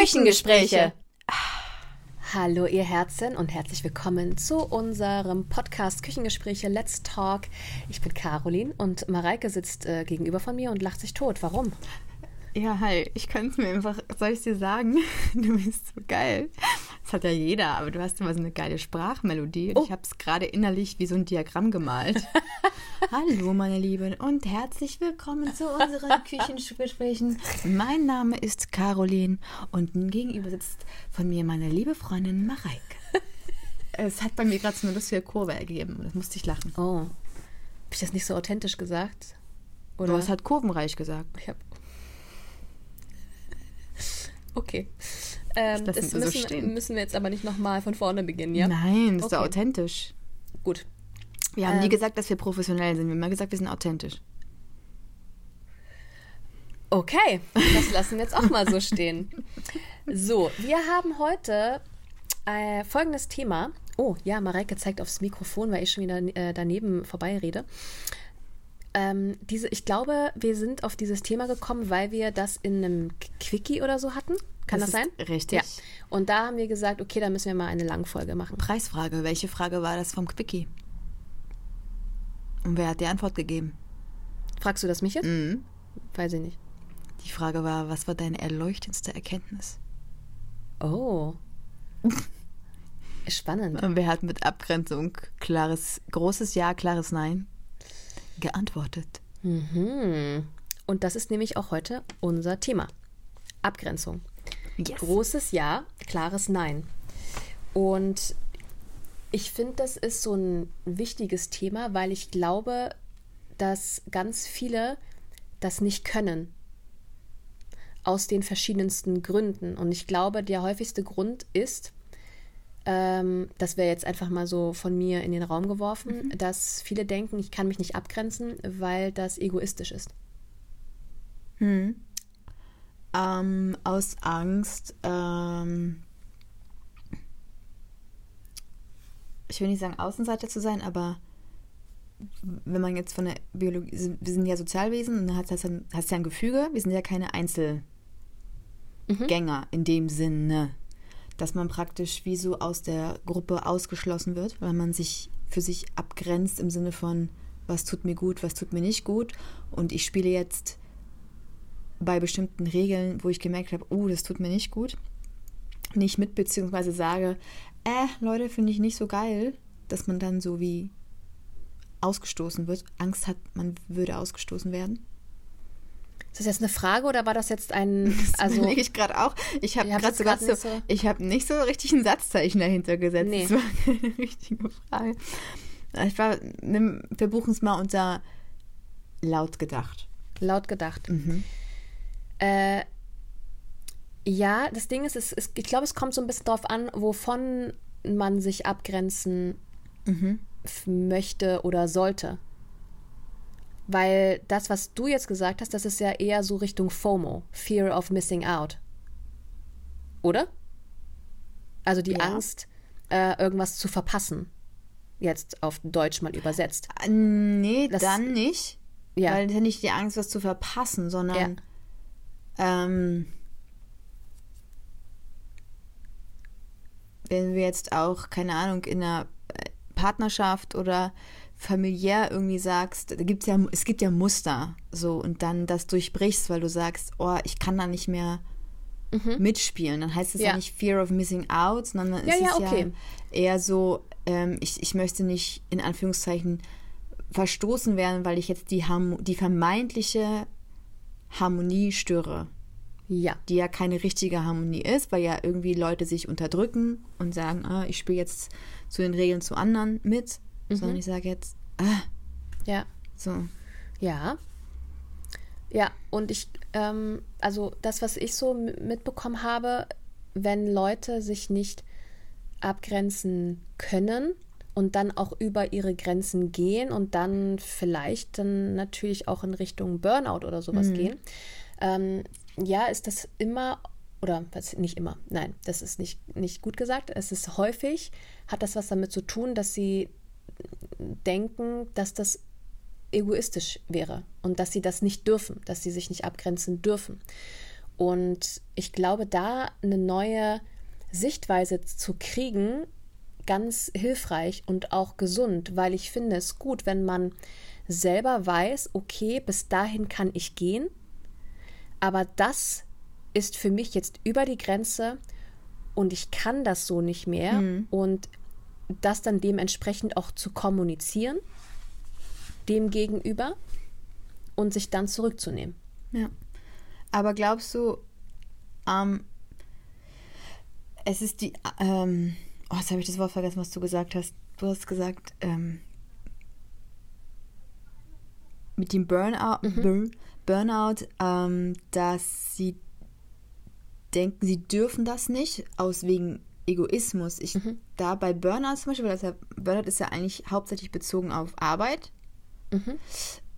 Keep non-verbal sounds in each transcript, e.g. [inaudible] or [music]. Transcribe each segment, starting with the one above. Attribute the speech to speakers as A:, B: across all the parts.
A: Küchengespräche.
B: Hallo ihr Herzen und herzlich willkommen zu unserem Podcast Küchengespräche Let's Talk. Ich bin Caroline und Mareike sitzt äh, gegenüber von mir und lacht sich tot. Warum?
A: Ja, hi. Ich könnte es mir einfach, soll ich dir sagen? [laughs] Du bist so geil. Das hat ja jeder, aber du hast immer so eine geile Sprachmelodie. Und
B: Oh.
A: ich habe es gerade innerlich wie so ein Diagramm gemalt. [laughs] Hallo, meine Lieben, und herzlich willkommen zu unseren [laughs] Küchengesprächen. Mein Name ist Caroline und gegenüber sitzt von mir meine liebe Freundin Mareike. [laughs] Es hat bei mir gerade so eine lustige Kurve ergeben und das musste ich lachen.
B: Oh, habe ich das nicht so authentisch gesagt?
A: Du hast halt kurvenreich gesagt.
B: Ich habe. [laughs] Okay. Ähm, das
A: wir so
B: müssen, müssen wir jetzt aber nicht nochmal von vorne beginnen, ja?
A: Nein, das ist
B: Okay.
A: doch authentisch.
B: Gut.
A: Wir haben nie
B: Ähm.
A: gesagt, dass wir professionell sind. Wir haben immer gesagt, wir sind authentisch.
B: Okay, das lassen wir jetzt auch mal so stehen. So, wir haben heute äh, folgendes Thema. Oh, ja, Mareike zeigt aufs Mikrofon, weil ich schon wieder äh, daneben vorbeirede. Ähm, diese, ich glaube, wir sind auf dieses Thema gekommen, weil wir das in einem Quickie oder so hatten. Kann das,
A: Das
B: sein?
A: richtig.
B: Ja. Und da haben wir gesagt, okay, da müssen wir mal eine Langfolge machen.
A: Preisfrage. Welche Frage war das vom Quickie? Und wer hat die Antwort gegeben?
B: Fragst du das mich jetzt?
A: Mhm.
B: Weiß ich nicht.
A: Die Frage war, was war deine erleuchtendste Erkenntnis?
B: Oh. [laughs] Spannend.
A: Und wer hat mit Abgrenzung klares, großes Ja, klares Nein geantwortet?
B: Mhm. Und das ist nämlich auch heute unser Thema. Abgrenzung.
A: Yes.
B: Großes Ja, klares Nein. Und ich finde, das ist so ein wichtiges Thema, weil ich glaube, dass ganz viele das nicht können. Aus den verschiedensten Gründen. Und ich glaube, der häufigste Grund ist, ähm, das wäre jetzt einfach mal so von mir in den Raum geworfen, dass viele denken, ich kann mich nicht abgrenzen, weil das egoistisch ist.
A: Ähm, aus Angst, ähm, ich will nicht sagen Außenseiter zu sein, aber wenn man jetzt von der Biologie, wir sind ja Sozialwesen und dann hast, hast, hast ja ein Gefüge, wir sind ja keine Einzelgänger in dem Sinne, dass man praktisch wie so aus der Gruppe ausgeschlossen wird, weil man sich für sich abgrenzt im Sinne von, was tut mir gut, was tut mir nicht gut. Und ich spiele jetzt bei bestimmten Regeln, wo ich gemerkt habe, oh, das tut mir nicht gut, nicht mit, beziehungsweise sage, äh, Leute, finde ich nicht so geil, dass man dann so wie ausgestoßen wird, Angst hat, man würde ausgestoßen werden.
B: Ist das jetzt eine Frage oder war das jetzt ein, [laughs]
A: Also lege ich gerade auch. Ich habe gerade sogar so,
B: nicht so-
A: ich habe nicht so richtig ein Satzzeichen dahinter gesetzt.
B: Nee.
A: Das war [laughs] keine richtige Frage. Ich war, nimm, wir buchen es mal unter laut gedacht.
B: laut gedacht?
A: Mhm.
B: Äh, ja, das Ding ist, es, es, ich glaube, es kommt so ein bisschen darauf an, wovon man sich abgrenzen f- möchte oder sollte. Weil das, was du jetzt gesagt hast, das ist ja eher so Richtung FOMO, Fear of Missing Out. Oder? Also die
A: Ja.
B: Angst, äh, irgendwas zu verpassen. Jetzt auf Deutsch mal übersetzt.
A: Äh, Nee,
B: Das-
A: dann nicht.
B: Ja.
A: Weil ja nicht die Angst, was zu verpassen, sondern ähm, wenn wir jetzt auch, keine Ahnung, in einer äh, Partnerschaft oder familiär irgendwie sagst, da gibt's ja, es gibt ja Muster, so, und dann das durchbrichst, weil du sagst, oh, ich kann da nicht mehr mitspielen, dann heißt es ja.
B: Ja.
A: nicht Fear of Missing Out, sondern dann
B: Ja,
A: ist
B: ja,
A: es
B: okay.
A: ja eher so, ähm, ich, ich möchte nicht in Anführungszeichen verstoßen werden, weil ich jetzt die, Harmo die vermeintliche Harmonie störe
B: Ja.
A: die ja keine richtige Harmonie ist, weil ja irgendwie Leute sich unterdrücken und sagen, ah, ich spiele jetzt zu den Regeln zu anderen mit, sondern ich sage jetzt, ah,
B: Ja.
A: so.
B: Ja. Ja, und ich, ähm, also das, was ich so mitbekommen habe, wenn Leute sich nicht abgrenzen können und dann auch über ihre Grenzen gehen und dann vielleicht dann natürlich auch in Richtung Burnout oder sowas gehen, ähm, ja, ist das immer oder was, nicht immer, nein, das ist nicht, nicht gut gesagt. Es ist häufig, hat das was damit zu tun, dass sie denken, dass das egoistisch wäre und dass sie das nicht dürfen, dass sie sich nicht abgrenzen dürfen. Und ich glaube, da eine neue Sichtweise zu kriegen, ganz hilfreich und auch gesund, weil ich finde es gut, wenn man selber weiß, okay, bis dahin kann ich gehen, aber das ist für mich jetzt über die Grenze und ich kann das so nicht mehr mhm. und das dann dementsprechend auch zu kommunizieren dem gegenüber und sich dann zurückzunehmen.
A: Ja. Aber glaubst du, ähm, es ist die, ähm, oh, jetzt habe ich das Wort vergessen, was du gesagt hast. Du hast gesagt, ähm, mit dem Burnout, mhm. Burnout, ähm, dass sie denken, sie dürfen das nicht, aus wegen Egoismus. Ich, mhm. Da bei Burnout zum Beispiel, weil das ja, Burnout ist ja eigentlich hauptsächlich bezogen auf Arbeit, mhm.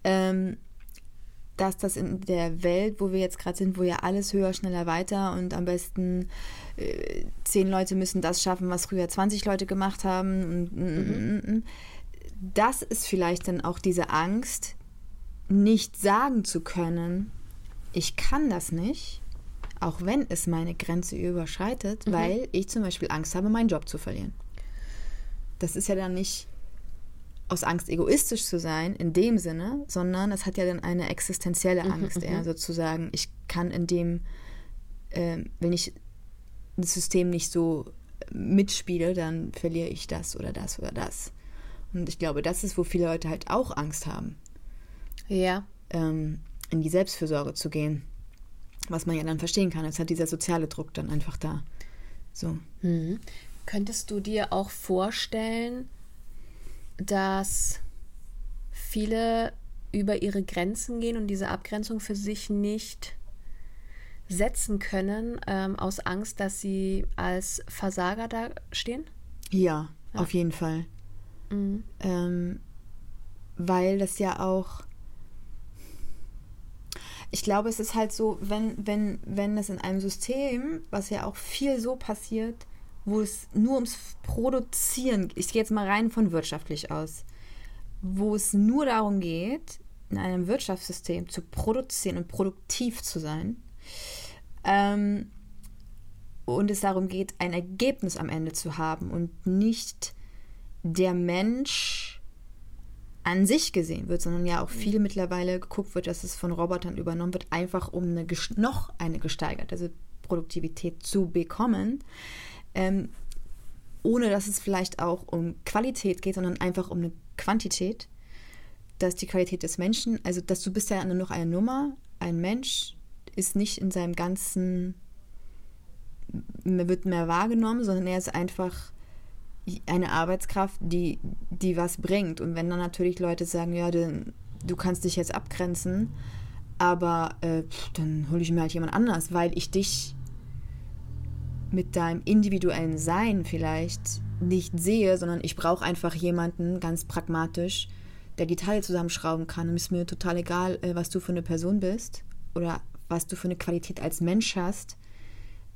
A: ähm, dass das in der Welt, wo wir jetzt gerade sind, wo ja alles höher, schneller, weiter und am besten äh, zehn Leute müssen das schaffen, was früher 20 Leute gemacht haben. Und, mm, mhm. Mm, mm, das ist vielleicht dann auch diese Angst, nicht sagen zu können, ich kann das nicht, auch wenn es meine Grenze überschreitet, mhm. weil ich zum Beispiel Angst habe, meinen Job zu verlieren. Das ist ja dann nicht aus Angst egoistisch zu sein, in dem Sinne, sondern es hat ja dann eine existenzielle mhm, Angst, mhm, eher sozusagen. Ich kann in dem, äh, wenn ich das System nicht so mitspiele, dann verliere ich das oder das oder das. Und ich glaube, das ist, wo viele Leute halt auch Angst haben.
B: Ja.
A: Ähm, in die Selbstfürsorge zu gehen. Was man ja dann verstehen kann. Es hat dieser soziale Druck dann einfach da. So.
B: Mhm. Könntest du dir auch vorstellen, dass viele über ihre Grenzen gehen und diese Abgrenzung für sich nicht setzen können, ähm, aus Angst, dass sie als Versager dastehen?
A: Ja, ja. auf jeden Fall. Mhm. Ähm, weil das ja auch. Ich glaube, es ist halt so, wenn, wenn, wenn es in einem System, was ja auch viel so passiert, wo es nur ums Produzieren, ich gehe jetzt mal rein von wirtschaftlich aus, wo es nur darum geht, in einem Wirtschaftssystem zu produzieren und produktiv zu sein, ähm, und es darum geht, ein Ergebnis am Ende zu haben und nicht der Mensch an sich gesehen wird, sondern ja auch viel mittlerweile geguckt wird, dass es von Robotern übernommen wird, einfach um eine, noch eine gesteigerte Produktivität zu bekommen. Ähm, ohne dass es vielleicht auch um Qualität geht, sondern einfach um eine Quantität, dass die Qualität des Menschen, also dass du bist ja nur noch eine Nummer, ein Mensch ist nicht in seinem ganzen, wird mehr wahrgenommen, sondern er ist einfach eine Arbeitskraft, die, die was bringt. Und wenn dann natürlich Leute sagen, ja, du, du kannst dich jetzt abgrenzen, aber äh, dann hole ich mir halt jemand anders, weil ich dich mit deinem individuellen Sein vielleicht nicht sehe, sondern ich brauche einfach jemanden ganz pragmatisch, der die Teile zusammenschrauben kann. Und es ist mir total egal, äh, was du für eine Person bist oder was du für eine Qualität als Mensch hast,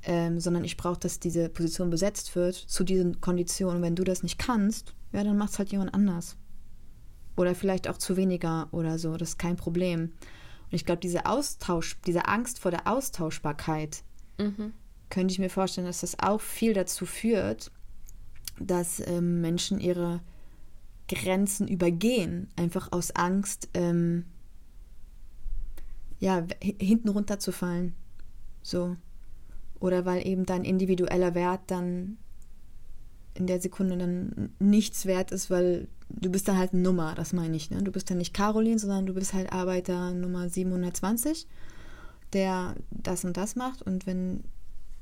A: ähm, sondern ich brauche, dass diese Position besetzt wird zu diesen Konditionen. Und wenn du das nicht kannst, ja, dann macht es halt jemand anders. Oder vielleicht auch zu weniger oder so, das ist kein Problem. Und ich glaube, diese Austausch, diese Angst vor der Austauschbarkeit, mhm könnte ich mir vorstellen, dass das auch viel dazu führt, dass ähm, Menschen ihre Grenzen übergehen, einfach aus Angst, ähm, ja, hinten runterzufallen. So. Oder weil eben dein individueller Wert dann in der Sekunde dann nichts wert ist, weil du bist dann halt eine Nummer, das meine ich. Ne? Du bist dann nicht Caroline, sondern du bist halt Arbeiter Nummer 720, der das und das macht. Und wenn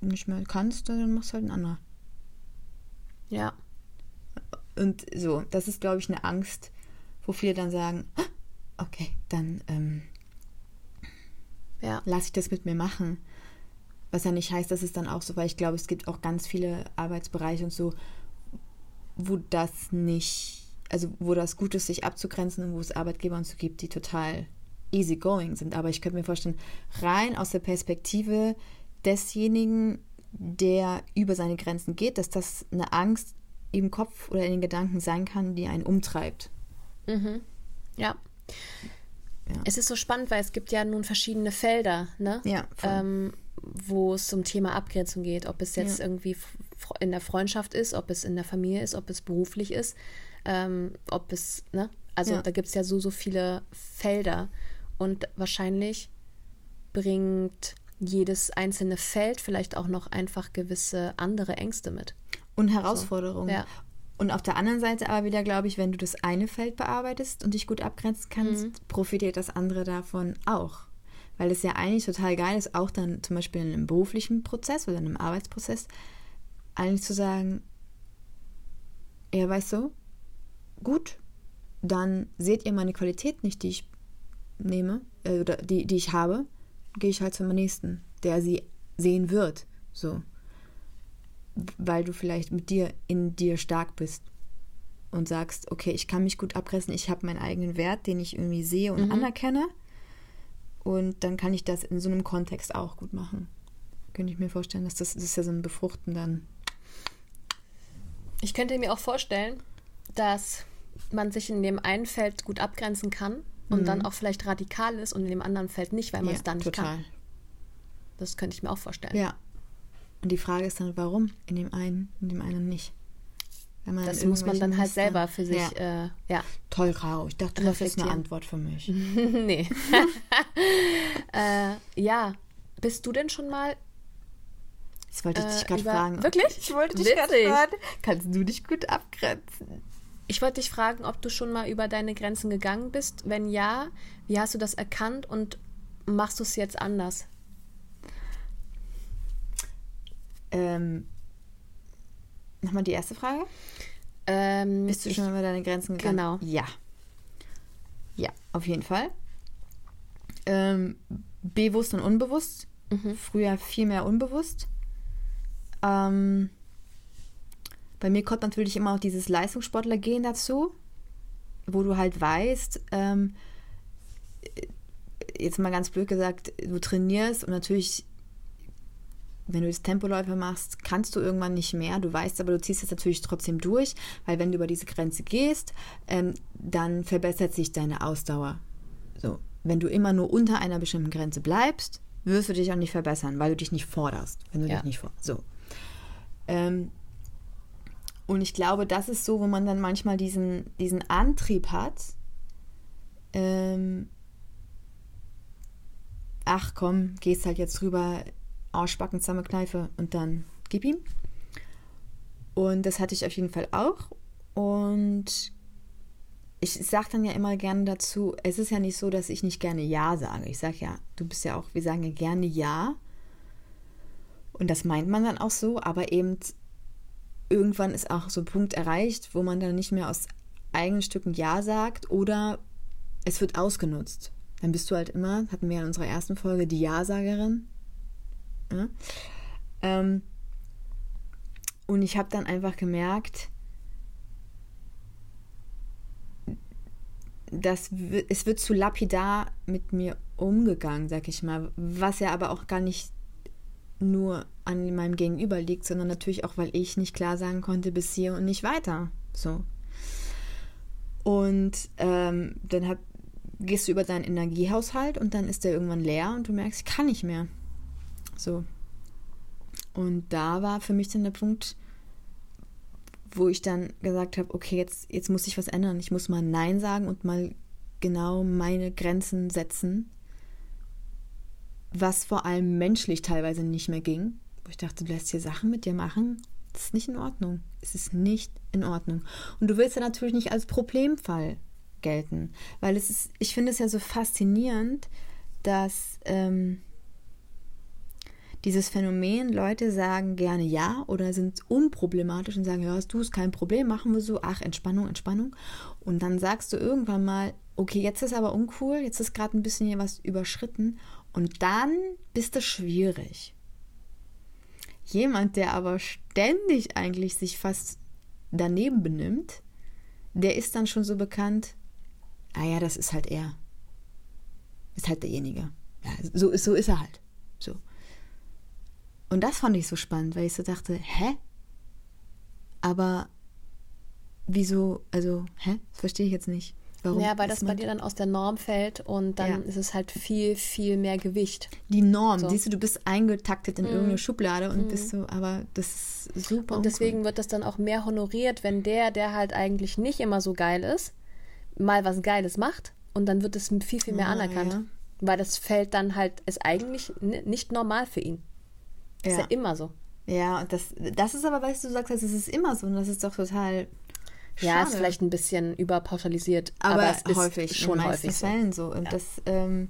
A: nicht mehr kannst, dann machst du halt ein anderer.
B: Ja.
A: Und so, das ist, glaube ich, eine Angst, wo viele dann sagen, okay, dann ähm, ja. lasse ich das mit mir machen. Was ja nicht heißt, dass es dann auch so, weil ich glaube, es gibt auch ganz viele Arbeitsbereiche und so, wo das nicht, also wo das gut ist, sich abzugrenzen und wo es Arbeitgeber und so gibt, die total easygoing sind. Aber ich könnte mir vorstellen, rein aus der Perspektive desjenigen, der über seine Grenzen geht, dass das eine Angst im Kopf oder in den Gedanken sein kann, die einen umtreibt.
B: Mhm. Ja. ja. Es ist so spannend, weil es gibt ja nun verschiedene Felder, ne?
A: Ja.
B: Ähm, wo es zum Thema Abgrenzung geht, ob es jetzt
A: Ja.
B: irgendwie in der Freundschaft ist, ob es in der Familie ist, ob es beruflich ist, ähm, ob es, ne? Also
A: Ja.
B: da gibt es ja so, so viele Felder. Und wahrscheinlich bringt jedes einzelne Feld vielleicht auch noch einfach gewisse andere Ängste mit.
A: Und Herausforderungen.
B: Ja.
A: Und auf der anderen Seite aber wieder, glaube ich, wenn du das eine Feld bearbeitest und dich gut abgrenzen kannst,
B: Mhm.
A: profitiert das andere davon auch. Weil es ja eigentlich total geil ist, auch dann zum Beispiel in einem beruflichen Prozess oder in einem Arbeitsprozess, eigentlich zu sagen, ja, weißt du, gut, dann seht ihr meine Qualität nicht, die ich nehme, äh, oder die, die ich habe, gehe ich halt zum nächsten, der sie sehen wird. So weil du vielleicht mit dir in dir stark bist und sagst, okay, ich kann mich gut abgrenzen, ich habe meinen eigenen Wert, den ich irgendwie sehe und anerkenne und dann kann ich das in so einem Kontext auch gut machen. Könnte ich mir vorstellen, dass das, das ist ja so ein Befruchten dann.
B: Ich könnte mir auch vorstellen, dass man sich in dem einen Feld gut abgrenzen kann und dann auch vielleicht radikal ist und in dem anderen Feld nicht, weil man
A: ja,
B: es dann nicht
A: total.
B: kann. Das könnte ich mir auch vorstellen.
A: Ja. Und die Frage ist dann, warum in dem einen, in dem anderen nicht? Wenn man
B: Das muss man dann halt selber für sich,
A: Ja.
B: äh, ja.
A: Toll, Rau. Ich dachte, das ist eine. Antwort für mich. [laughs]
B: nee. [laughs] [laughs] äh, ja. Bist du denn schon mal
A: Das wollte ich dich
B: Äh,
A: gerade fragen.
B: Wirklich?
A: Ich wollte dich gerade fragen. Kannst du dich gut abgrenzen?
B: Ich wollte dich fragen, ob du schon mal über deine Grenzen gegangen bist. Wenn ja, wie hast du das erkannt und machst du es jetzt anders?
A: Ähm, Nochmal die erste Frage.
B: Ähm,
A: Bist du
B: ich-
A: schon mal über deine Grenzen gegangen?
B: Genau.
A: Ja. Ja, auf jeden Fall. Ähm, bewusst und unbewusst.
B: Mhm.
A: Früher viel mehr unbewusst. Ähm, bei mir kommt natürlich immer auch dieses Leistungssportler-Gehen dazu, wo du halt weißt, ähm, jetzt mal ganz blöd gesagt, du trainierst und natürlich, wenn du jetzt Tempoläufe machst, kannst du irgendwann nicht mehr. Du weißt aber, du ziehst es natürlich trotzdem durch, weil wenn du über diese Grenze gehst, ähm, dann verbessert sich deine Ausdauer. So, wenn du immer nur unter einer bestimmten Grenze bleibst, wirst du dich auch nicht verbessern, weil du dich nicht forderst, wenn du
B: Ja.
A: dich nicht for So. Ähm, und ich glaube, das ist so, wo man dann manchmal diesen, diesen Antrieb hat, ähm, ach komm, gehst halt jetzt rüber, Arschbacken, Kneife und dann gib ihm. Und das hatte ich auf jeden Fall auch. Und ich sage dann ja immer gerne dazu, es ist ja nicht so, dass ich nicht gerne Ja sage. Ich sage ja, du bist ja auch, wir sagen ja gerne Ja. Und das meint man dann auch so, aber eben irgendwann ist auch so ein Punkt erreicht, wo man dann nicht mehr aus eigenen Stücken Ja sagt oder es wird ausgenutzt. Dann bist du halt immer, hatten wir in unserer ersten Folge, die Ja-Sagerin. Ja? Ähm, und ich habe dann einfach gemerkt, dass wi- es wird zu lapidar mit mir umgegangen, sag ich mal, was ja aber auch gar nicht nur an meinem Gegenüber liegt, sondern natürlich auch, weil ich nicht klar sagen konnte, bis hier und nicht weiter. So. Und ähm, dann hab, gehst du über deinen Energiehaushalt und dann ist der irgendwann leer und du merkst, ich kann nicht mehr. So. Und da war für mich dann der Punkt, wo ich dann gesagt habe, okay, jetzt, jetzt muss ich was ändern. Ich muss mal Nein sagen und mal genau meine Grenzen setzen. Was vor allem menschlich teilweise nicht mehr ging. Wo ich dachte, du lässt hier Sachen mit dir machen. Das ist nicht in Ordnung. Es ist nicht in Ordnung. Und du willst ja natürlich nicht als Problemfall gelten. Weil es ist, ich finde es ja so faszinierend, dass ähm, dieses Phänomen, Leute sagen gerne ja oder sind unproblematisch und sagen, ja, du ist kein Problem, machen wir so, ach, Entspannung, Entspannung. Und dann sagst du irgendwann mal, okay, jetzt ist aber uncool, jetzt ist gerade ein bisschen hier was überschritten und dann bist du schwierig. Jemand, der aber ständig eigentlich sich fast daneben benimmt, der ist dann schon so bekannt, ah ja, das ist halt er. Ist halt derjenige. Ja, so, so ist er halt. So. Und das fand ich so spannend, weil ich so dachte, hä? Aber wieso, also, hä? Das verstehe ich jetzt nicht.
B: Warum ja, weil das bei dir dann aus der Norm fällt und dann ja. ist es halt viel, viel mehr Gewicht.
A: Die Norm, so. siehst du, du bist eingetaktet in mm. irgendeine Schublade und mm. bist so, aber das ist super.
B: Und deswegen uncool. wird das dann auch mehr honoriert, wenn der, der halt eigentlich nicht immer so geil ist, mal was Geiles macht und dann wird es viel, viel mehr ah, anerkannt. Ja. Weil das fällt dann halt, ist eigentlich nicht normal für ihn. Ja. Ist ja immer so.
A: Ja, und das, das ist aber, weißt du, du sagst, es ist immer so und das ist doch total
B: Schade. Ja, ist vielleicht ein bisschen überpauschalisiert, aber, aber es ist häufig,
A: schon in häufig Fällen so. Und ja. das, ähm,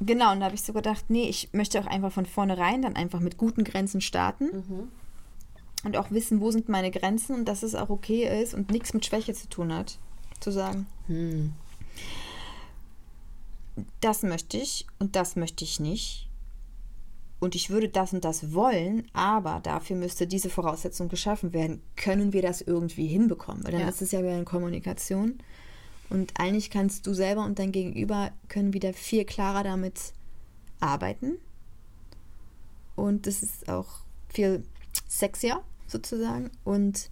A: genau, und da habe ich so gedacht, nee, ich möchte auch einfach von vornherein dann einfach mit guten Grenzen starten. Mhm. Und auch wissen, wo sind meine Grenzen und dass es auch okay ist und nichts mit Schwäche zu tun hat, zu sagen. Hm. Das möchte ich und das möchte ich nicht und ich würde das und das wollen, aber dafür müsste diese Voraussetzung geschaffen werden. Können wir das irgendwie hinbekommen? Weil dann ja. ist es ja wieder eine Kommunikation. Und eigentlich kannst du selber und dein Gegenüber können wieder viel klarer damit arbeiten. Und das ist auch viel sexier sozusagen und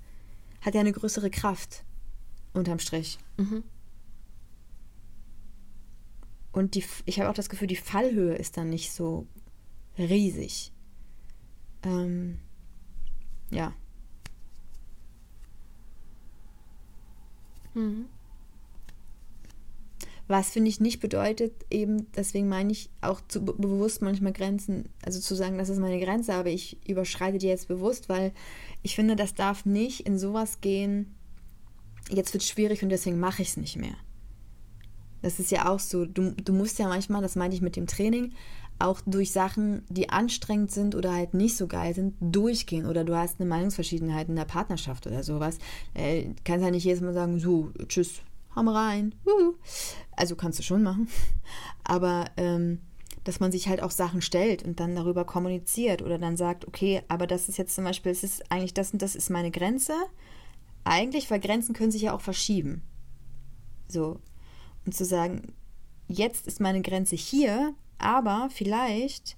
A: hat ja eine größere Kraft unterm Strich. Mhm. Und die, ich habe auch das Gefühl, die Fallhöhe ist dann nicht so riesig. Ähm, ja. Mhm. Was finde ich nicht bedeutet, eben, deswegen meine ich auch zu, bewusst manchmal Grenzen, also zu sagen, das ist meine Grenze, aber ich überschreite die jetzt bewusst, weil ich finde, das darf nicht in sowas gehen, jetzt wird es schwierig und deswegen mache ich es nicht mehr. Das ist ja auch so, du, du musst ja manchmal, das meine ich mit dem Training, auch durch Sachen, die anstrengend sind oder halt nicht so geil sind, durchgehen. Oder du hast eine Meinungsverschiedenheit in der Partnerschaft oder sowas. Äh, kannst ja nicht jedes Mal sagen, so, tschüss, hau mal rein. Also kannst du schon machen. [laughs] Aber ähm, dass man sich halt auch Sachen stellt und dann darüber kommuniziert oder dann sagt, okay, aber das ist jetzt zum Beispiel, es ist eigentlich das und das ist meine Grenze. Eigentlich, weil Grenzen können sich ja auch verschieben. So. Und zu sagen, jetzt ist meine Grenze hier, aber vielleicht,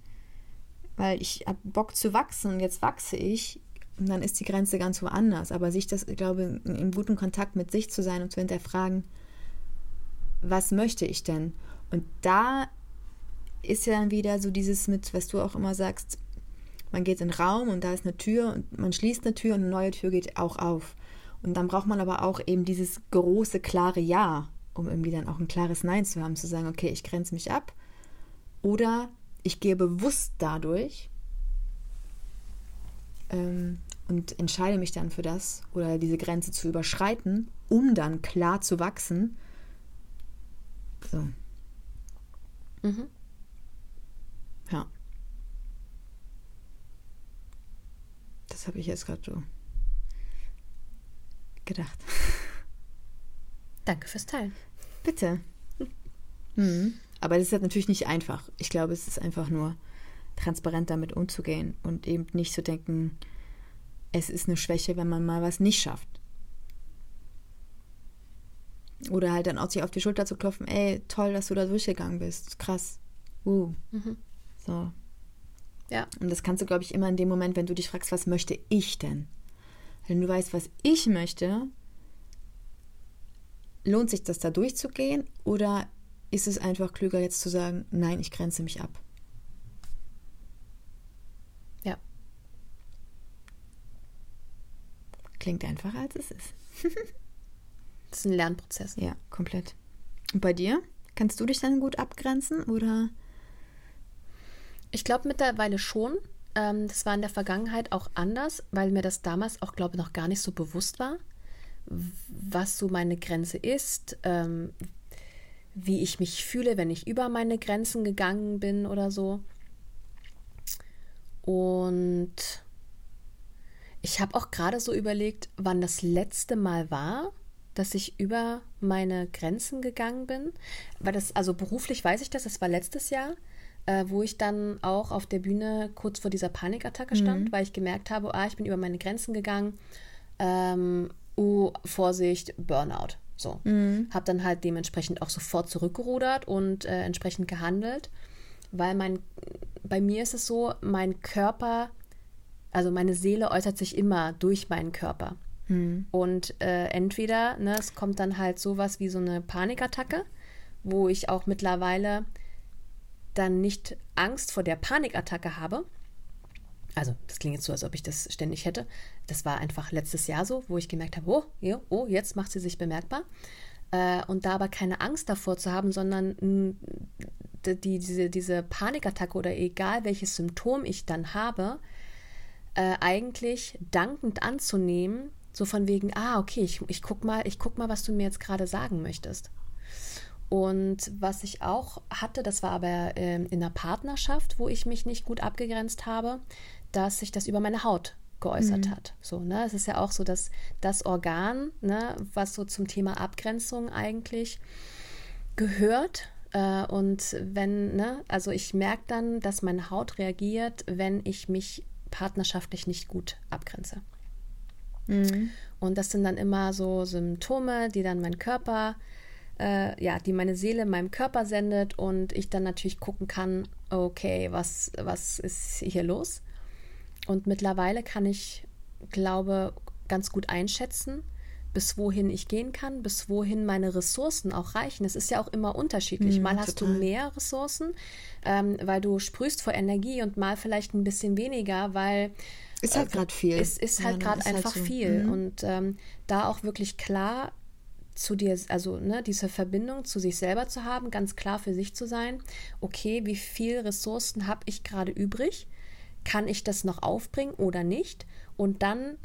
A: weil ich habe Bock zu wachsen und jetzt wachse ich, und dann ist die Grenze ganz woanders. Aber sich das, ich glaube, im guten Kontakt mit sich zu sein und zu hinterfragen, was möchte ich denn? Und da ist ja dann wieder so dieses mit, was du auch immer sagst, man geht in den Raum und da ist eine Tür und man schließt eine Tür und eine neue Tür geht auch auf. Und dann braucht man aber auch eben dieses große, klare Ja, um irgendwie dann auch ein klares Nein zu haben, zu sagen, okay, ich grenze mich ab oder ich gehe bewusst dadurch ähm, und entscheide mich dann für das oder diese Grenze zu überschreiten, um dann klar zu wachsen. So. Mhm. Ja. Das habe ich jetzt gerade so gedacht. [laughs]
B: Danke fürs Teilen.
A: Bitte. Mhm. Aber das ist natürlich nicht einfach. Ich glaube, es ist einfach nur transparent damit umzugehen und eben nicht zu denken, es ist eine Schwäche, wenn man mal was nicht schafft. Oder halt dann auch sich auf die Schulter zu klopfen, ey, toll, dass du da durchgegangen bist. Krass. Uh. Mhm. So. Ja. Und das kannst du, glaube ich, immer in dem Moment, wenn du dich fragst, was möchte ich denn? Wenn du weißt, was ich möchte, lohnt sich das da durchzugehen oder ist es einfach klüger, jetzt zu sagen, nein, ich grenze mich ab. Ja. Klingt einfacher, als es ist. [laughs]
B: das ist ein Lernprozess.
A: Ja, komplett. Und bei dir? Kannst du dich dann gut abgrenzen oder?
B: Ich glaube mittlerweile schon. Ähm, das war in der Vergangenheit auch anders, weil mir das damals auch, glaube ich, noch gar nicht so bewusst war, was so meine Grenze ist, ähm, wie ich mich fühle, wenn ich über meine Grenzen gegangen bin oder so. Und ich habe auch gerade so überlegt, wann das letzte Mal war, dass ich über meine Grenzen gegangen bin. Weil das, also beruflich weiß ich das, das war letztes Jahr, äh, wo ich dann auch auf der Bühne kurz vor dieser Panikattacke stand, mhm. weil ich gemerkt habe, ah, ich bin über meine Grenzen gegangen. Ähm, oh, Vorsicht, Burnout. So. Mhm. Habe dann halt dementsprechend auch sofort zurückgerudert und äh, entsprechend gehandelt, weil mein, bei mir ist es so, mein Körper, also meine Seele äußert sich immer durch meinen Körper. Mhm. Und äh, entweder, ne, es kommt dann halt sowas wie so eine Panikattacke, wo ich auch mittlerweile dann nicht Angst vor der Panikattacke habe. Also, das klingt jetzt so, als ob ich das ständig hätte. Das war einfach letztes Jahr so, wo ich gemerkt habe, oh, oh jetzt macht sie sich bemerkbar. Äh, und da aber keine Angst davor zu haben, sondern mh, die, diese, diese Panikattacke oder egal welches Symptom ich dann habe, äh, eigentlich dankend anzunehmen, so von wegen, ah, okay, ich, ich guck mal, ich guck mal, was du mir jetzt gerade sagen möchtest. Und was ich auch hatte, das war aber äh, in einer Partnerschaft, wo ich mich nicht gut abgegrenzt habe, dass sich das über meine Haut geäußert mhm. hat. So, ne? Es ist ja auch so, dass das Organ, ne, was so zum Thema Abgrenzung eigentlich gehört. Äh, und wenn, ne, also ich merke dann, dass meine Haut reagiert, wenn ich mich partnerschaftlich nicht gut abgrenze. Mhm. Und das sind dann immer so Symptome, die dann mein Körper äh, ja, die meine Seele meinem Körper sendet und ich dann natürlich gucken kann, okay, was, was ist hier los? Und mittlerweile kann ich, glaube, ganz gut einschätzen, bis wohin ich gehen kann, bis wohin meine Ressourcen auch reichen. Es ist ja auch immer unterschiedlich. Mm, mal hast total. du mehr Ressourcen, ähm, weil du sprühst vor Energie und mal vielleicht ein bisschen weniger, weil
A: ist halt äh, gerade viel.
B: Es ist halt ja, gerade halt einfach halt so. viel. Mhm. Und ähm, da auch wirklich klar zu dir, also ne, diese Verbindung zu sich selber zu haben, ganz klar für sich zu sein, okay, wie viel Ressourcen habe ich gerade übrig? Kann ich das noch aufbringen oder nicht? Und dann,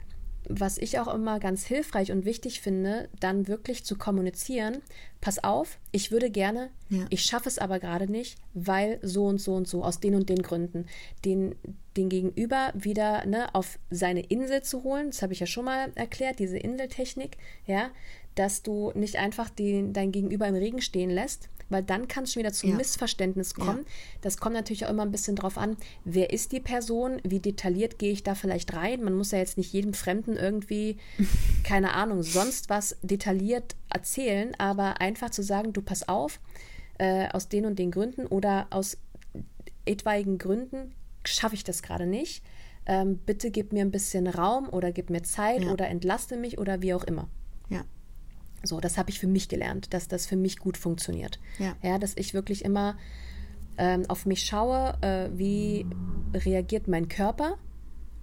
B: was ich auch immer ganz hilfreich und wichtig finde, dann wirklich zu kommunizieren, pass auf, ich würde gerne, ja. ich schaffe es aber gerade nicht, weil so und so und so, aus den und den Gründen, den, den Gegenüber wieder ne, auf seine Insel zu holen, das habe ich ja schon mal erklärt, diese Inseltechnik, ja, dass du nicht einfach die, dein Gegenüber im Regen stehen lässt, weil dann kann es schon wieder zum ja. Missverständnis kommen. Ja. Das kommt natürlich auch immer ein bisschen drauf an, wer ist die Person, wie detailliert gehe ich da vielleicht rein. Man muss ja jetzt nicht jedem Fremden irgendwie, [laughs] keine Ahnung, sonst was detailliert erzählen, aber einfach zu sagen, du pass auf, äh, aus den und den Gründen oder aus etwaigen Gründen schaffe ich das gerade nicht. Ähm, bitte gib mir ein bisschen Raum oder gib mir Zeit ja. oder entlaste mich oder wie auch immer.
A: Ja.
B: So, das habe ich für mich gelernt, dass das für mich gut funktioniert.
A: Ja,
B: ja dass ich wirklich immer ähm, auf mich schaue, äh, wie reagiert mein Körper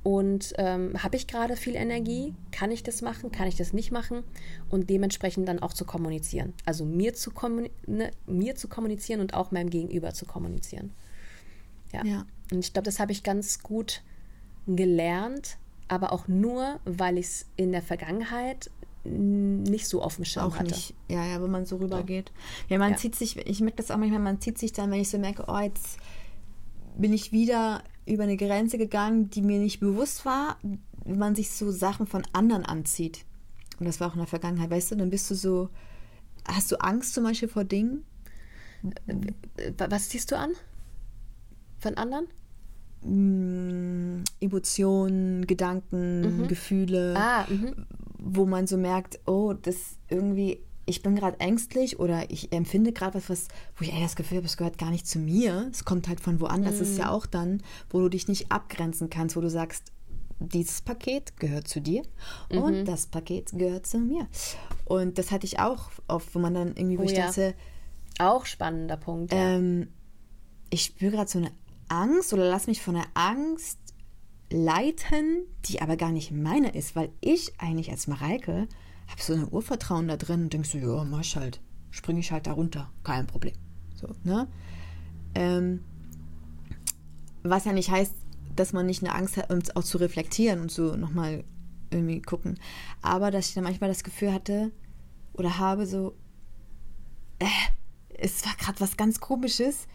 B: und ähm, habe ich gerade viel Energie? Kann ich das machen? Kann ich das nicht machen? Und dementsprechend dann auch zu kommunizieren. Also mir zu, ne, mir zu kommunizieren und auch meinem Gegenüber zu kommunizieren. Ja. ja. Und ich glaube, das habe ich ganz gut gelernt, aber auch nur, weil ich es in der Vergangenheit nicht so auf dem Schirm auch hatte. Nicht.
A: Ja, ja, wenn man so rübergeht. Ja, man ja. zieht sich, ich merke das auch manchmal, man zieht sich dann, wenn ich so merke, oh, jetzt bin ich wieder über eine Grenze gegangen, die mir nicht bewusst war, wenn man sich so Sachen von anderen anzieht. Und das war auch in der Vergangenheit, weißt du, dann bist du so, hast du Angst zum Beispiel vor Dingen?
B: Was ziehst du an? Von anderen?
A: Mm, Emotionen, Gedanken, mhm. Gefühle,
B: ah, mhm.
A: Wo man so merkt, oh, das irgendwie, ich bin gerade ängstlich oder ich empfinde gerade was, was, wo ich ey, das Gefühl habe, es gehört gar nicht zu mir. Es kommt halt von woanders. Mhm. Das ist ja auch dann, wo du dich nicht abgrenzen kannst, wo du sagst, dieses Paket gehört zu dir mhm. und das Paket gehört zu mir. Und das hatte ich auch oft, wo man dann irgendwie, wo oh, ich ja. dachte,
B: auch spannender Punkt.
A: Ja. Ähm, ich spüre gerade so eine Angst oder lass mich von einer Angst leiten, die aber gar nicht meine ist, weil ich eigentlich als Mareike habe so ein Urvertrauen da drin und denkst so, ja, mach ich halt, springe ich halt da runter, kein Problem. So, ne? Ähm, was ja nicht heißt, dass man nicht eine Angst hat, um auch zu reflektieren und so nochmal irgendwie gucken. Aber dass ich dann manchmal das Gefühl hatte oder habe so, äh, es war gerade was ganz Komisches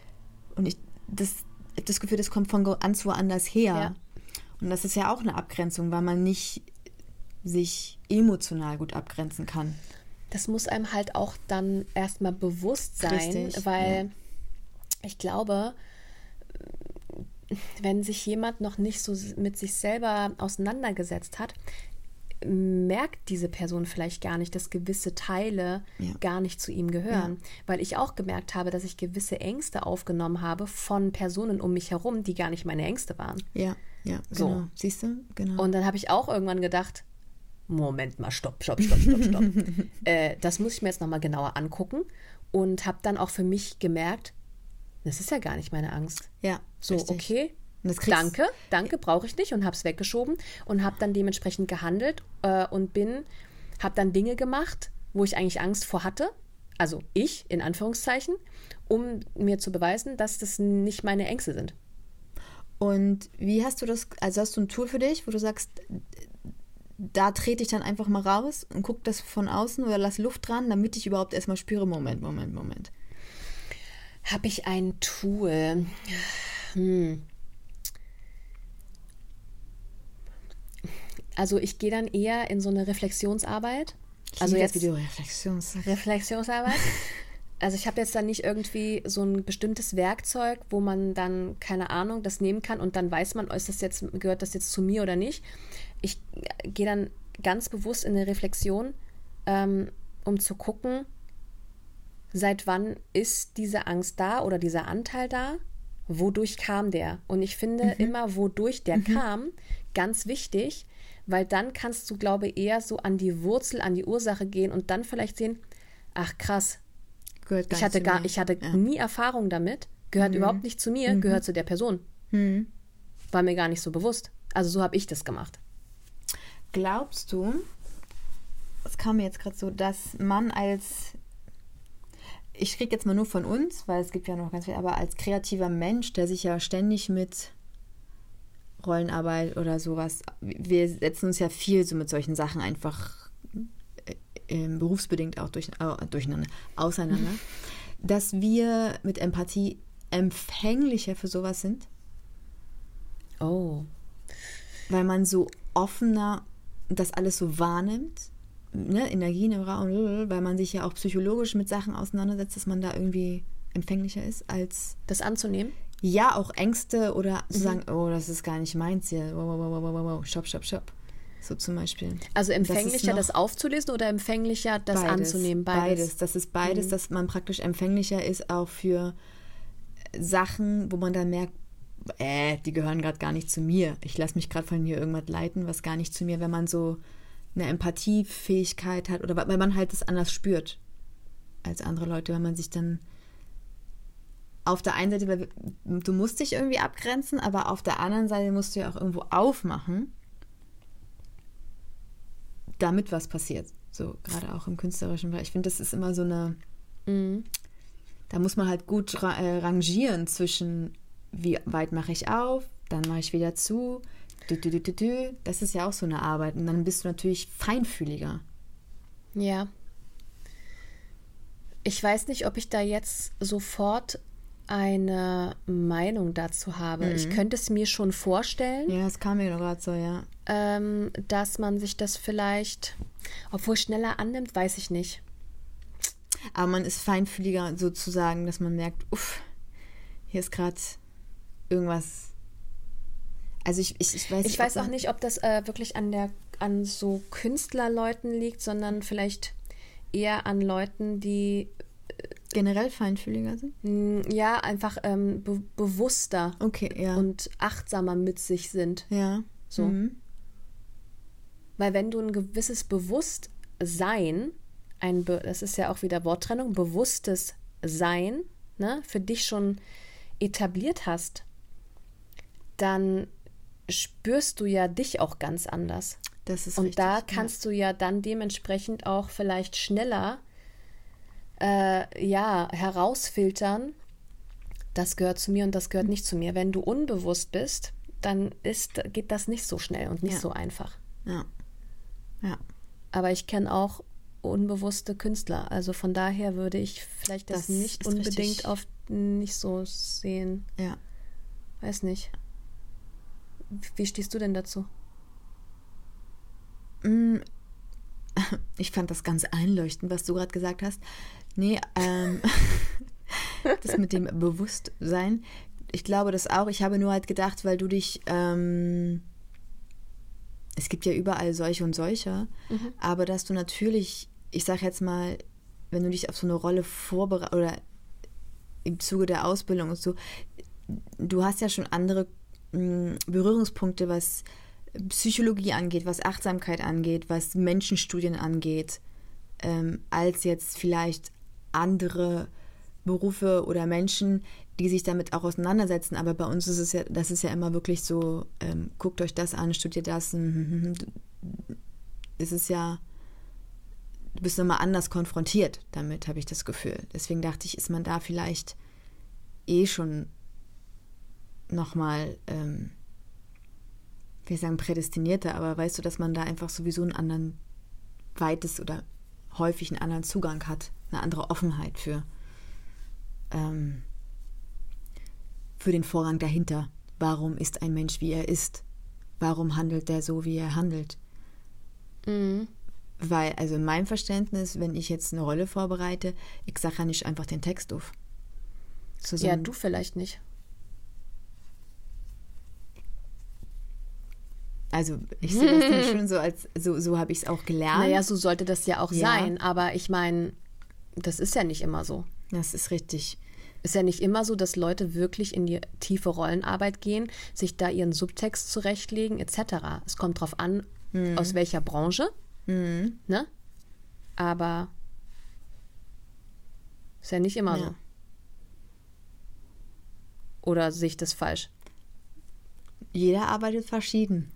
A: und ich, das, das Gefühl, das kommt von ganz woanders her. Ja. Und das ist ja auch eine Abgrenzung, weil man nicht sich emotional gut abgrenzen kann.
B: Das muss einem halt auch dann erstmal bewusst sein, Richtig, weil ja. ich glaube, wenn sich jemand noch nicht so mit sich selber auseinandergesetzt hat, merkt diese Person vielleicht gar nicht, dass gewisse Teile ja. gar nicht zu ihm gehören. Ja. Weil ich auch gemerkt habe, dass ich gewisse Ängste aufgenommen habe von Personen um mich herum, die gar nicht meine Ängste waren.
A: Ja, ja, so. genau. Siehst du? Genau.
B: Und dann habe ich auch irgendwann gedacht, Moment mal, stopp, stopp, stopp, stopp, stopp. [laughs] äh, das muss ich mir jetzt nochmal genauer angucken und habe dann auch für mich gemerkt, das ist ja gar nicht meine Angst.
A: Ja.
B: So,
A: richtig.
B: okay. Danke, danke, brauche ich nicht und habe es weggeschoben und habe dann dementsprechend gehandelt äh, und bin, habe dann Dinge gemacht, wo ich eigentlich Angst vor hatte, also ich in Anführungszeichen, um mir zu beweisen, dass das nicht meine Ängste sind.
A: Und wie hast du das, also hast du ein Tool für dich, wo du sagst, da trete ich dann einfach mal raus und guck das von außen oder lass Luft dran, damit ich überhaupt erstmal spüre, Moment, Moment, Moment.
B: Habe ich ein Tool? Hm. Also ich gehe dann eher in so eine Reflexionsarbeit. Also jetzt
A: Videoreflexions.
B: Reflexionsarbeit. [laughs] Also ich habe jetzt dann nicht irgendwie so ein bestimmtes Werkzeug, wo man dann, keine Ahnung, das nehmen kann und dann weiß man, ist das jetzt, gehört das jetzt zu mir oder nicht. Ich gehe dann ganz bewusst in eine Reflexion, ähm, um zu gucken, seit wann ist diese Angst da oder dieser Anteil da? Wodurch kam der? Und ich finde immer, wodurch der kam, ganz wichtig, weil dann kannst du, glaube ich, eher so an die Wurzel, an die Ursache gehen und dann vielleicht sehen, ach krass,
A: Gehört
B: ich hatte gar,
A: mir.
B: ich hatte
A: Ja. Mhm.
B: nie Erfahrung damit, gehört überhaupt nicht zu mir, gehört zu der Person. War mir gar nicht so bewusst. Also so habe ich das gemacht.
A: Glaubst du, es kam mir jetzt gerade so, dass man als, ich krieg jetzt mal nur von uns, weil es gibt ja noch ganz viel, aber als kreativer Mensch, der sich ja ständig mit Rollenarbeit oder sowas, wir setzen uns ja viel so mit solchen Sachen einfach äh, ähm, berufsbedingt auch durch, äh, durcheinander, auseinander, [laughs] dass wir mit Empathie empfänglicher für sowas sind,
B: Oh.
A: weil man so offener das alles so wahrnimmt, ne, Energien im Raum, weil man sich ja auch psychologisch mit Sachen auseinandersetzt, dass man da irgendwie empfänglicher ist als
B: Das anzunehmen?
A: Ja auch Ängste oder
B: Mhm.
A: zu sagen, oh, das ist gar nicht meins hier, wow, wow, wow, wow, wow, wow, stopp, stopp, stopp. So zum Beispiel.
B: Also
A: Das
B: empfänglicher,
A: noch-
B: das, aufzulesen oder empfänglicher, das anzunehmen?
A: Beides.
B: Beides.
A: Das ist beides, dass man praktisch empfänglicher ist auch für Sachen, wo man dann merkt, äh, die gehören gerade gar nicht zu mir. Ich lasse mich gerade von hier irgendwas leiten, was gar nicht zu mir, wenn man so eine Empathiefähigkeit hat oder weil man halt das anders spürt als andere Leute, wenn man sich dann auf der einen Seite, weil du musst dich irgendwie abgrenzen, aber auf der anderen Seite musst du ja auch irgendwo aufmachen, damit was passiert. So, gerade auch im künstlerischen Bereich. Ich finde, das ist immer so eine,
B: Mhm.
A: da muss man halt gut ra äh, rangieren zwischen, wie weit mache ich auf, dann mache ich wieder zu. Dü, dü, dü. Das ist ja auch so eine Arbeit. Und dann bist du natürlich feinfühliger.
B: Ja. Ich weiß nicht, ob ich da jetzt sofort eine Meinung dazu habe. Ich könnte es mir schon vorstellen,
A: Ja, das kam mir gerade so, ja.
B: ähm, dass man sich das vielleicht, obwohl schneller annimmt, weiß ich nicht.
A: Aber man ist feinfühliger sozusagen, dass man merkt, uff, hier ist gerade irgendwas. Also ich, ich, ich weiß
B: Ich weiß auch nicht, ob das äh, wirklich an der an so Künstlerleuten liegt, sondern vielleicht eher an Leuten, die
A: generell feinfühliger sind.
B: mh, ja einfach ähm, be bewusster
A: Okay, ja.
B: und achtsamer mit sich sind.
A: ja.
B: So.
A: Mhm.
B: Weil wenn du ein gewisses Bewusstsein, ein Be das ist ja auch wieder Worttrennung, bewusstes Sein, ne, für dich schon etabliert hast, dann spürst du ja dich auch ganz anders.
A: Das ist
B: Und
A: richtig.
B: da kannst du ja dann dementsprechend auch vielleicht schneller äh, ja, herausfiltern, das gehört zu mir und das gehört nicht zu mir. Wenn du unbewusst bist, dann ist, geht das nicht so schnell und nicht
A: Ja.
B: so einfach.
A: Ja. Ja.
B: Aber ich kenne auch unbewusste Künstler. Also von daher würde ich vielleicht das,
A: Das
B: nicht unbedingt
A: richtig.
B: auf nicht so sehen.
A: Ja.
B: Weiß nicht. Wie stehst du denn dazu?
A: Ich fand das ganz einleuchtend, was du gerade gesagt hast. Nee, ähm, [laughs] das mit dem Bewusstsein. Ich glaube das auch. Ich habe nur halt gedacht, weil du dich, ähm, es gibt ja überall solche und solche, aber dass du natürlich, ich sag jetzt mal, wenn du dich auf so eine Rolle vorbereitest oder im Zuge der Ausbildung und so, du hast ja schon andere mh, Berührungspunkte, was Psychologie angeht, was Achtsamkeit angeht, was Menschenstudien angeht, ähm, als jetzt vielleicht andere Berufe oder Menschen, die sich damit auch auseinandersetzen. Aber bei uns ist es ja, das ist ja immer wirklich so, ähm, guckt euch das an, studiert das. Es ist ja, du bist nochmal anders konfrontiert damit, habe ich das Gefühl. Deswegen dachte ich, ist man da vielleicht eh schon nochmal, ähm, wie sagen, prädestinierter, aber weißt du, dass man da einfach sowieso einen anderen, weites oder häufig einen anderen Zugang hat, eine andere Offenheit für, ähm, für den Vorrang dahinter. Warum ist ein Mensch, wie er ist? Warum handelt er so, wie er handelt? Mhm. Weil, also in meinem Verständnis, wenn ich jetzt eine Rolle vorbereite, ich sage ja nicht einfach den Text auf.
B: So, so ja, du vielleicht nicht.
A: Also ich sehe das dann [laughs] schon so als, so, so habe ich es auch gelernt.
B: Naja, so sollte das ja auch ja. sein, aber ich meine, das ist ja nicht immer so.
A: Das ist richtig.
B: Ist ja nicht immer so, dass Leute wirklich in die tiefe Rollenarbeit gehen, sich da ihren Subtext zurechtlegen, etc. Es kommt drauf an, mhm. aus welcher Branche. Mhm. Ne? Aber ist ja nicht immer ja. so. Oder sehe ich das falsch?
A: Jeder arbeitet verschieden.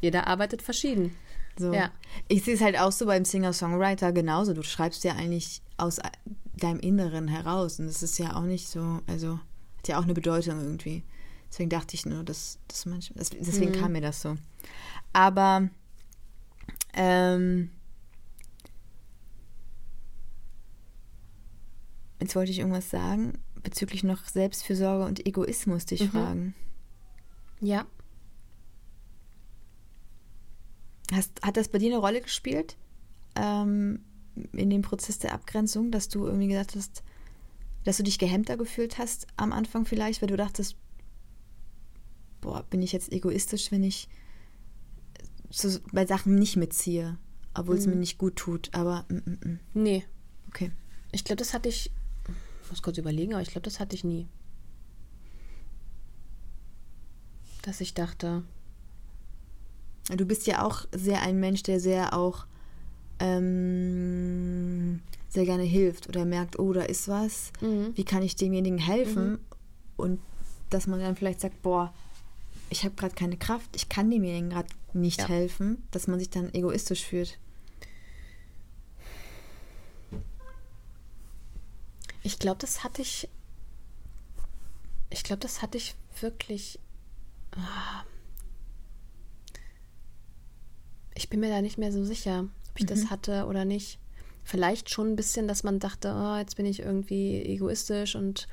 B: Jeder arbeitet verschieden.
A: So. Ja. Ich sehe es halt auch so beim Singer-Songwriter genauso. Du schreibst ja eigentlich aus deinem Inneren heraus. Und das ist ja auch nicht so, also hat ja auch eine Bedeutung irgendwie. Deswegen dachte ich nur, dass das manchmal, deswegen mhm. kam mir das so. Aber ähm, jetzt wollte ich irgendwas sagen bezüglich noch Selbstfürsorge und Egoismus dich mhm. fragen.
B: Ja.
A: Hast, hat das bei dir eine Rolle gespielt ähm, in dem Prozess der Abgrenzung, dass du irgendwie gesagt hast, dass du dich gehemmter gefühlt hast am Anfang vielleicht, weil du dachtest, boah, bin ich jetzt egoistisch, wenn ich so bei Sachen nicht mitziehe, obwohl es mir mhm. nicht gut tut, aber mm, mm, mm.
B: nee.
A: Okay.
B: Ich glaube, das hatte ich, ich muss kurz überlegen, aber ich glaube, das hatte ich nie. Dass ich dachte,
A: Du bist ja auch sehr ein Mensch, der sehr auch ähm, sehr gerne hilft oder merkt, oh, da ist was, mhm. wie kann ich demjenigen helfen? Mhm. Und dass man dann vielleicht sagt, boah, ich habe gerade keine Kraft, ich kann demjenigen gerade nicht ja. helfen, dass man sich dann egoistisch fühlt.
B: Ich glaube, das hatte ich. Ich glaube, das hatte ich wirklich. Ah, ich bin mir da nicht mehr so sicher, ob ich mhm. das hatte oder nicht. Vielleicht schon ein bisschen, dass man dachte, oh, jetzt bin ich irgendwie egoistisch und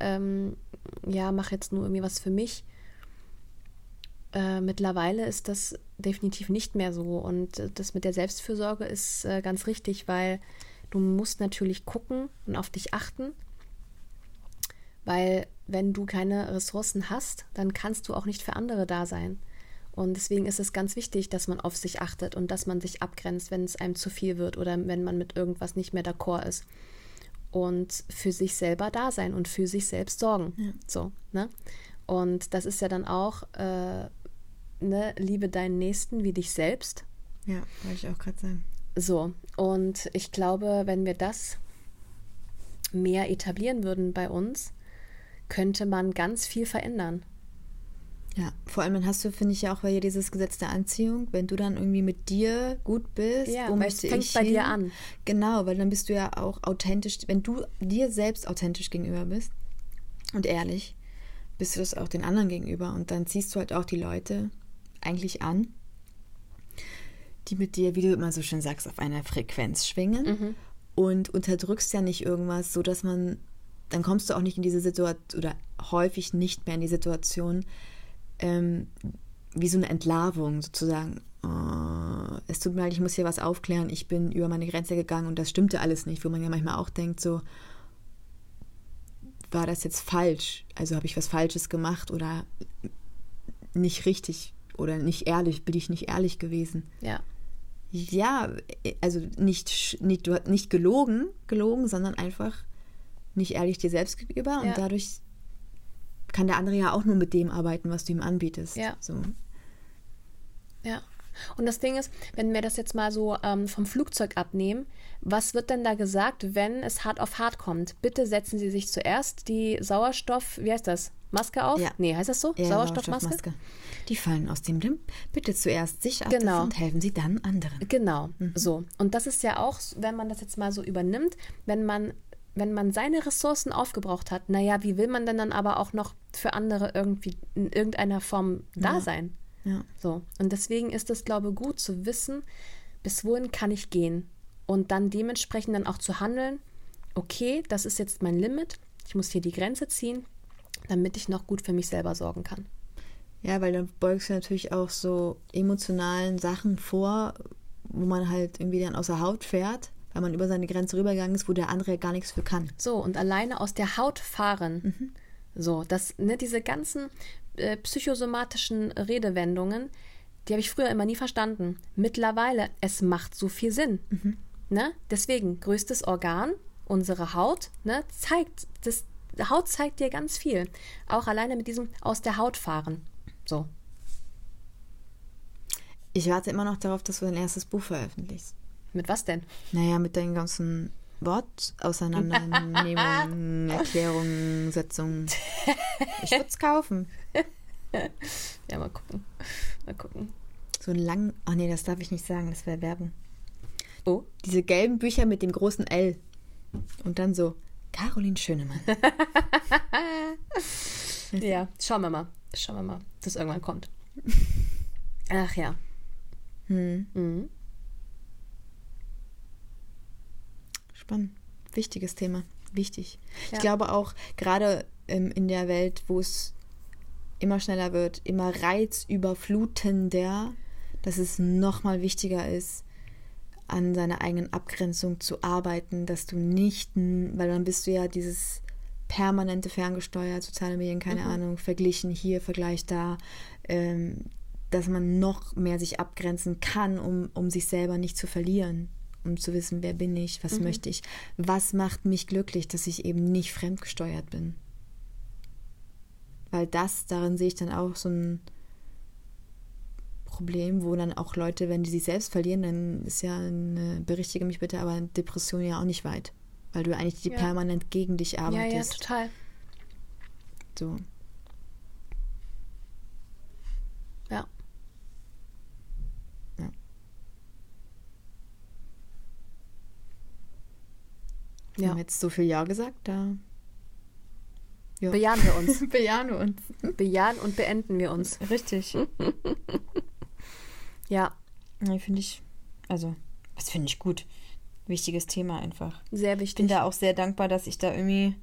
B: ähm, ja, mache jetzt nur irgendwie was für mich. Äh, mittlerweile ist das definitiv nicht mehr so. Und das mit der Selbstfürsorge ist äh, ganz richtig, weil du musst natürlich gucken und auf dich achten. Weil wenn du keine Ressourcen hast, dann kannst du auch nicht für andere da sein. Und deswegen ist es ganz wichtig, dass man auf sich achtet und dass man sich abgrenzt, wenn es einem zu viel wird oder wenn man mit irgendwas nicht mehr d'accord ist. Und für sich selber da sein und für sich selbst sorgen. Ja. So, ne? Und das ist ja dann auch, äh, ne, liebe deinen Nächsten wie dich selbst.
A: Ja, wollte ich auch gerade sagen.
B: So, und ich glaube, wenn wir das mehr etablieren würden bei uns, könnte man ganz viel verändern.
A: Ja, vor allem dann hast du, finde ich ja auch bei dir dieses Gesetz der Anziehung, wenn du dann irgendwie mit dir gut bist,
B: ja, wo möchte fängt ich bei hin? dir an.
A: Genau, weil dann bist du ja auch authentisch, wenn du dir selbst authentisch gegenüber bist und ehrlich, bist du das auch den anderen gegenüber und dann ziehst du halt auch die Leute eigentlich an, die mit dir, wie du immer so schön sagst, auf einer Frequenz schwingen mhm. und unterdrückst ja nicht irgendwas, so dass man, dann kommst du auch nicht in diese Situation oder häufig nicht mehr in die Situation, ähm, wie so eine Entlarvung sozusagen. Oh, es tut mir leid, ich muss hier was aufklären, ich bin über meine Grenze gegangen und das stimmte alles nicht, wo man ja manchmal auch denkt, so, war das jetzt falsch? Also habe ich was Falsches gemacht oder nicht richtig oder nicht ehrlich, bin ich nicht ehrlich gewesen?
B: Ja.
A: Ja, also nicht, nicht, nicht gelogen, gelogen, sondern einfach nicht ehrlich dir selbst gegenüber ja. und dadurch kann der andere ja auch nur mit dem arbeiten, was du ihm anbietest.
B: Ja.
A: So.
B: Ja. Und das Ding ist, wenn wir das jetzt mal so ähm, vom Flugzeug abnehmen, was wird denn da gesagt, wenn es hart auf hart kommt? Bitte setzen Sie sich zuerst die Sauerstoff, wie heißt das? Maske auf?
A: Ja.
B: Nee, heißt das so?
A: Ja,
B: Sauerstoffmaske?
A: Sauerstoffmaske. Die fallen aus dem Limp. Bitte zuerst sich ab
B: Genau.
A: und helfen Sie dann anderen.
B: Genau, so. Und das ist ja auch, wenn man das jetzt mal so übernimmt, wenn man, wenn man seine Ressourcen aufgebraucht hat, naja, wie will man denn dann aber auch noch für andere irgendwie in irgendeiner Form da sein?
A: Ja.
B: So. Und deswegen ist es, glaube ich, gut zu wissen, bis wohin kann ich gehen. Und dann dementsprechend dann auch zu handeln, okay, das ist jetzt mein Limit, ich muss hier die Grenze ziehen, damit ich noch gut für mich selber sorgen kann.
A: Ja, weil dann beugst du natürlich auch so emotionalen Sachen vor, wo man halt irgendwie dann außer Haut fährt, weil man über seine Grenze rübergegangen ist, wo der andere gar nichts für kann.
B: So, und alleine aus der Haut fahren. So, das, ne, diese ganzen äh, psychosomatischen Redewendungen, die habe ich früher immer nie verstanden. Mittlerweile, es macht so viel Sinn. Ne? Deswegen, größtes Organ, unsere Haut, ne, zeigt, das, Haut zeigt dir ganz viel. Auch alleine mit diesem aus der Haut fahren. So.
A: Ich warte immer noch darauf, dass du dein erstes Buch veröffentlichst.
B: Mit was denn?
A: Naja, mit deinen ganzen Wortauseinandernehmungen, [laughs] Erklärungen, Setzungen. Ich würde es kaufen.
B: Ja, mal gucken. Mal gucken.
A: So ein lang. Ach nee, das darf ich nicht sagen, das wäre Werbung.
B: Oh.
A: Diese gelben Bücher mit dem großen L. Und dann so, Caroline Schönemann. [laughs]
B: Ja, schauen wir mal. Schauen wir mal, dass es irgendwann kommt. [laughs] Ach ja.
A: Hm.
B: Mhm.
A: Spannend. Wichtiges Thema. Wichtig.
B: Ja.
A: Ich glaube auch, gerade ähm, in der Welt, wo es immer schneller wird, immer reizüberflutender, dass es nochmal wichtiger ist, an seiner eigenen Abgrenzung zu arbeiten, dass du nicht, weil dann bist du ja dieses permanente ferngesteuert, soziale Medien, keine Ahnung, verglichen hier, Vergleich da, ähm, dass man noch mehr sich abgrenzen kann, um, um sich selber nicht zu verlieren, um zu wissen, wer bin ich, was möchte ich, was macht mich glücklich, dass ich eben nicht fremdgesteuert bin. Weil das, darin sehe ich dann auch so ein Problem, wo dann auch Leute, wenn die sich selbst verlieren, dann ist ja eine, berichtige mich bitte, aber Depression ja auch nicht weit. Weil du eigentlich die
B: Ja.
A: permanent gegen dich
B: Ja, ja,
A: arbeitest.
B: total.
A: so.
B: Ja.
A: Ja. Wir
B: Ja.
A: haben jetzt so viel Ja gesagt, da ja.
B: Bejahen wir uns. [laughs]
A: bejahen wir uns.
B: Bejahen und beenden wir uns.
A: Richtig. [laughs]
B: Ja,
A: Nee, finde ich, also, das finde ich gut. Wichtiges Thema einfach.
B: sehr
A: Ich bin
B: wichtig.
A: da auch sehr dankbar, dass ich da irgendwie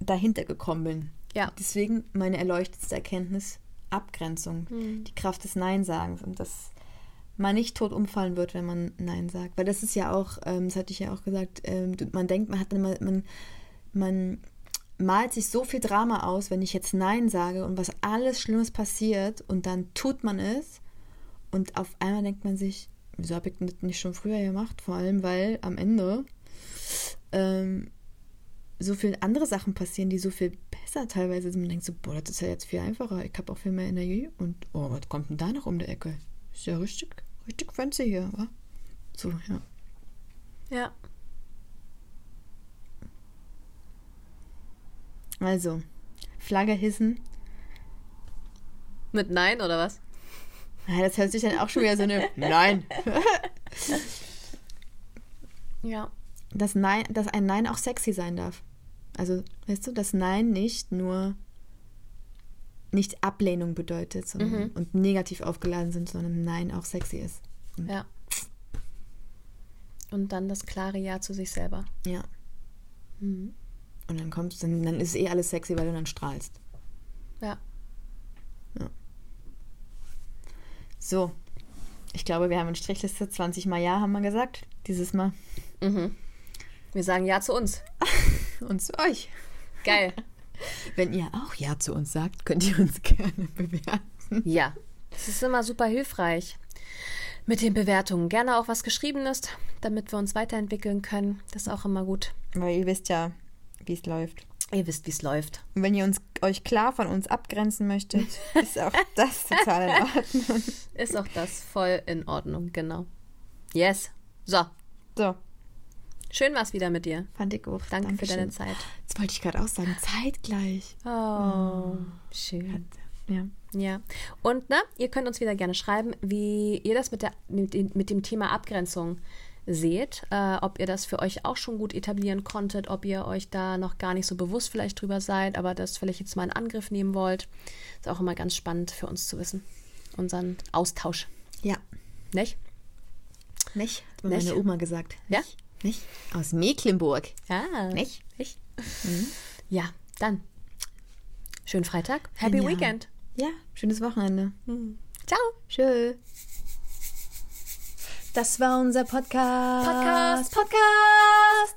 A: dahinter gekommen bin.
B: Ja.
A: Deswegen meine erleuchtetste Erkenntnis, Abgrenzung,
B: Hm.
A: die Kraft des Nein-Sagens und dass man nicht tot umfallen wird, wenn man Nein sagt. Weil das ist ja auch, ähm, das hatte ich ja auch gesagt, ähm, man denkt, man hat immer, man, man malt sich so viel Drama aus, wenn ich jetzt Nein sage und was alles Schlimmes passiert und dann tut man es und auf einmal denkt man sich, wieso habe ich das nicht schon früher gemacht? Vor allem, weil am Ende ähm, so viele andere Sachen passieren, die so viel besser teilweise sind. Man denkt so, boah, das ist ja jetzt viel einfacher. Ich habe auch viel mehr Energie und oh, was kommt denn da noch um die Ecke? Ist ja richtig, richtig fancy hier, wa? So, ja.
B: Ja.
A: Also, Flagge hissen.
B: Mit Nein oder was?
A: Ja, das hört sich dann auch schon wieder so eine Nein. [laughs]
B: Ja.
A: Dass, Nein. dass ein Nein auch sexy sein darf. Also, weißt du, dass Nein nicht nur nicht Ablehnung bedeutet sondern, und negativ aufgeladen sind, sondern Nein auch sexy ist. Und,
B: Ja. Und dann das klare Ja zu sich selber.
A: ja.
B: Mhm.
A: Und dann kommst dann, dann ist eh alles sexy, weil du dann strahlst.
B: Ja.
A: So. Ich glaube, wir haben eine Strichliste. 20 Mal Ja, haben wir gesagt. Dieses Mal.
B: Mhm. Wir sagen Ja zu uns. [laughs]
A: Und zu euch.
B: Geil.
A: Wenn ihr auch Ja zu uns sagt, könnt ihr uns [laughs] gerne bewerten.
B: Ja. Es ist immer super hilfreich mit den Bewertungen. Gerne auch was geschrieben ist, damit wir uns weiterentwickeln können. Das ist auch immer gut.
A: Weil ihr wisst ja, wie es läuft.
B: Ihr wisst, wie es läuft.
A: Und wenn ihr uns, euch klar von uns abgrenzen möchtet, [laughs] ist auch das total in Ordnung.
B: Ist auch das voll in Ordnung, genau. Yes. So,
A: So,
B: schön war's wieder mit dir.
A: fand ich auch.
B: Danke für deine
A: Dankeschön.
B: Zeit.
A: Das wollte ich gerade auch sagen. Zeitgleich.
B: Oh, schön.
A: Ja.
B: Ja. Und ne, ihr könnt uns wieder gerne schreiben, wie ihr das mit, der, mit, dem- mit dem Thema Abgrenzung seht, äh, ob ihr das für euch auch schon gut etablieren konntet, ob ihr euch da noch gar nicht so bewusst vielleicht drüber seid, aber das vielleicht jetzt mal in Angriff nehmen wollt. Ist auch immer ganz spannend für uns zu wissen. Unseren Austausch.
A: Ja.
B: Nicht?
A: Nicht? Hat mir
B: Nicht?
A: meine Oma gesagt.
B: Ja?
A: Nicht? Aus Mecklenburg.
B: Ja.
A: Nicht?
B: Nicht? Ja, dann. Schönen Freitag. Happy
A: Ja.
B: Weekend.
A: Ja, schönes Wochenende.
B: Ciao.
A: Tschö. Das war unser Podcast.
B: Podcast.
A: Podcast.